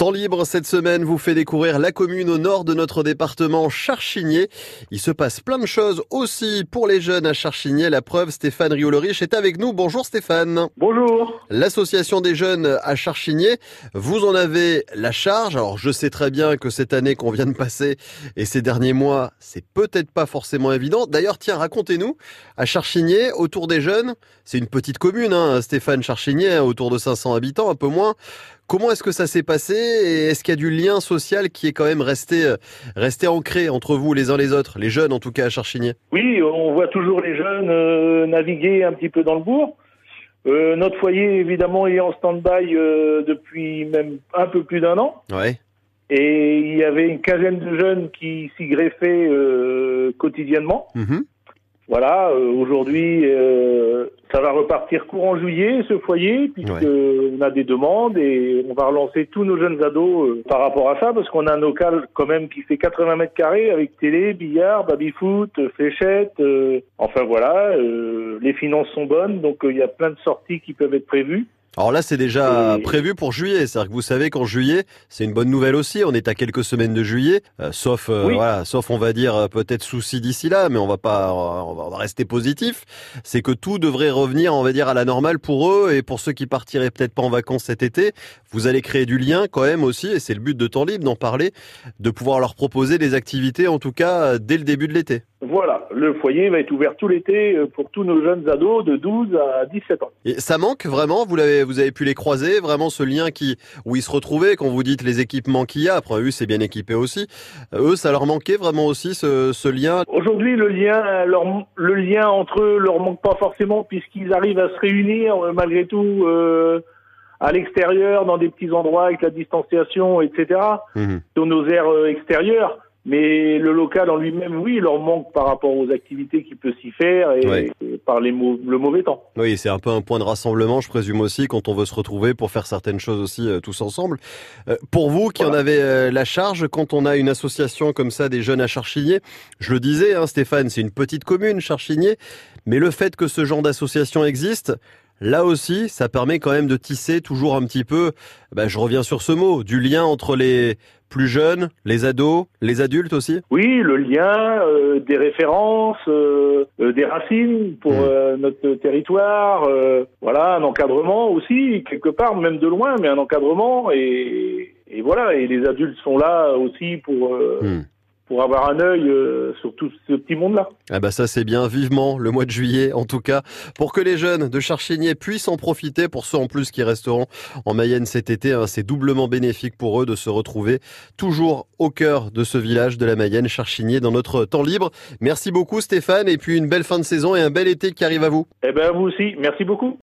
Temps libre cette semaine vous fait découvrir la commune au nord de notre département Charchigné. Il se passe plein de choses aussi pour les jeunes à Charchigné. La preuve, Stéphane Riolerich est avec nous. Bonjour Stéphane. Bonjour. L'association des jeunes à Charchigné, vous en avez la charge. Alors je sais très bien que cette année qu'on vient de passer et ces derniers mois, c'est peut-être pas forcément évident. D'ailleurs, tiens, racontez-nous, à Charchigné, autour des jeunes, c'est une petite commune, hein, Stéphane Charchigné, autour de 500 habitants, un peu moins. Comment est-ce que ça s'est passé et est-ce qu'il y a du lien social qui est quand même resté, euh, resté ancré entre vous les uns les autres, les jeunes en tout cas à Charchigny? Oui, on voit toujours les jeunes euh, naviguer un petit peu dans le bourg. Euh, notre foyer évidemment est en stand-by depuis même un peu plus d'un an. Ouais. Et il y avait une quinzaine de jeunes qui s'y greffaient quotidiennement. Mhm. Voilà, aujourd'hui, ça va repartir courant juillet, ce foyer, puisqu'on a des demandes et on va relancer tous nos jeunes ados euh, par rapport à ça, parce qu'on a un local quand même qui fait 80 mètres carrés avec télé, billard, baby-foot, fléchette. Euh, enfin voilà, euh, les finances sont bonnes, donc il y a plein de sorties qui peuvent être prévues. Alors là, c'est déjà prévu pour juillet. C'est-à-dire que vous savez qu'en juillet, c'est une bonne nouvelle aussi. On est à quelques semaines de juillet, euh, sauf euh, voilà, sauf on va dire euh, peut-être souci d'ici là, mais on va pas, on va, rester positif. C'est que tout devrait revenir, on va dire, à la normale pour eux et pour ceux qui partiraient peut-être pas en vacances cet été. Vous allez créer du lien quand même aussi, et c'est le but de temps libre d'en parler, de pouvoir leur proposer des activités, en tout cas dès le début de l'été. Voilà, le foyer va être ouvert tout l'été euh, pour tous nos jeunes ados de 12 à 17 ans. Et ça manque vraiment Vous l'avez, vous avez pu les croiser vraiment ce lien qui où ils se retrouvaient quand vous dites les équipements qu'il y a. Après eux, c'est bien équipé aussi. Eux, ça leur manquait vraiment aussi ce, ce lien? Aujourd'hui, le lien, leur, le lien entre eux leur manque pas forcément puisqu'ils arrivent à se réunir euh, malgré tout. Euh, à l'extérieur, dans des petits endroits avec la distanciation, etc., mmh. dans nos aires extérieures. Mais le local en lui-même, oui, il leur manque par rapport aux activités qu'il peut s'y faire et, par les le mauvais temps. Oui, c'est un peu un point de rassemblement, je présume aussi, quand on veut se retrouver pour faire certaines choses aussi euh, tous ensemble. Euh, pour vous qui en avez euh, la charge, quand on a une association comme ça des jeunes à Charchigné, je le disais, hein, Stéphane, c'est une petite commune, Charchigné, mais le fait que ce genre d'association existe, Là aussi, ça permet quand même de tisser toujours un petit peu, ben, je reviens sur ce mot, du lien entre les plus jeunes, les ados, les adultes aussi Oui, le lien, euh, des références, euh, euh, des racines pour hmm. notre territoire, voilà, un encadrement aussi, quelque part, même de loin, mais un encadrement, et, et voilà, et les adultes sont là aussi pour... Hmm pour avoir un œil euh, sur tout ce petit monde-là. Ah bah ça c'est bien, vivement le mois de juillet en tout cas, pour que les jeunes de Charchigny puissent en profiter, pour ceux en plus qui resteront en Mayenne cet été, hein, c'est doublement bénéfique pour eux de se retrouver toujours au cœur de ce village de la Mayenne, Charchigny, dans notre temps libre. Merci beaucoup Stéphane, et puis une belle fin de saison et un bel été qui arrive à vous. Eh ben vous aussi, merci beaucoup.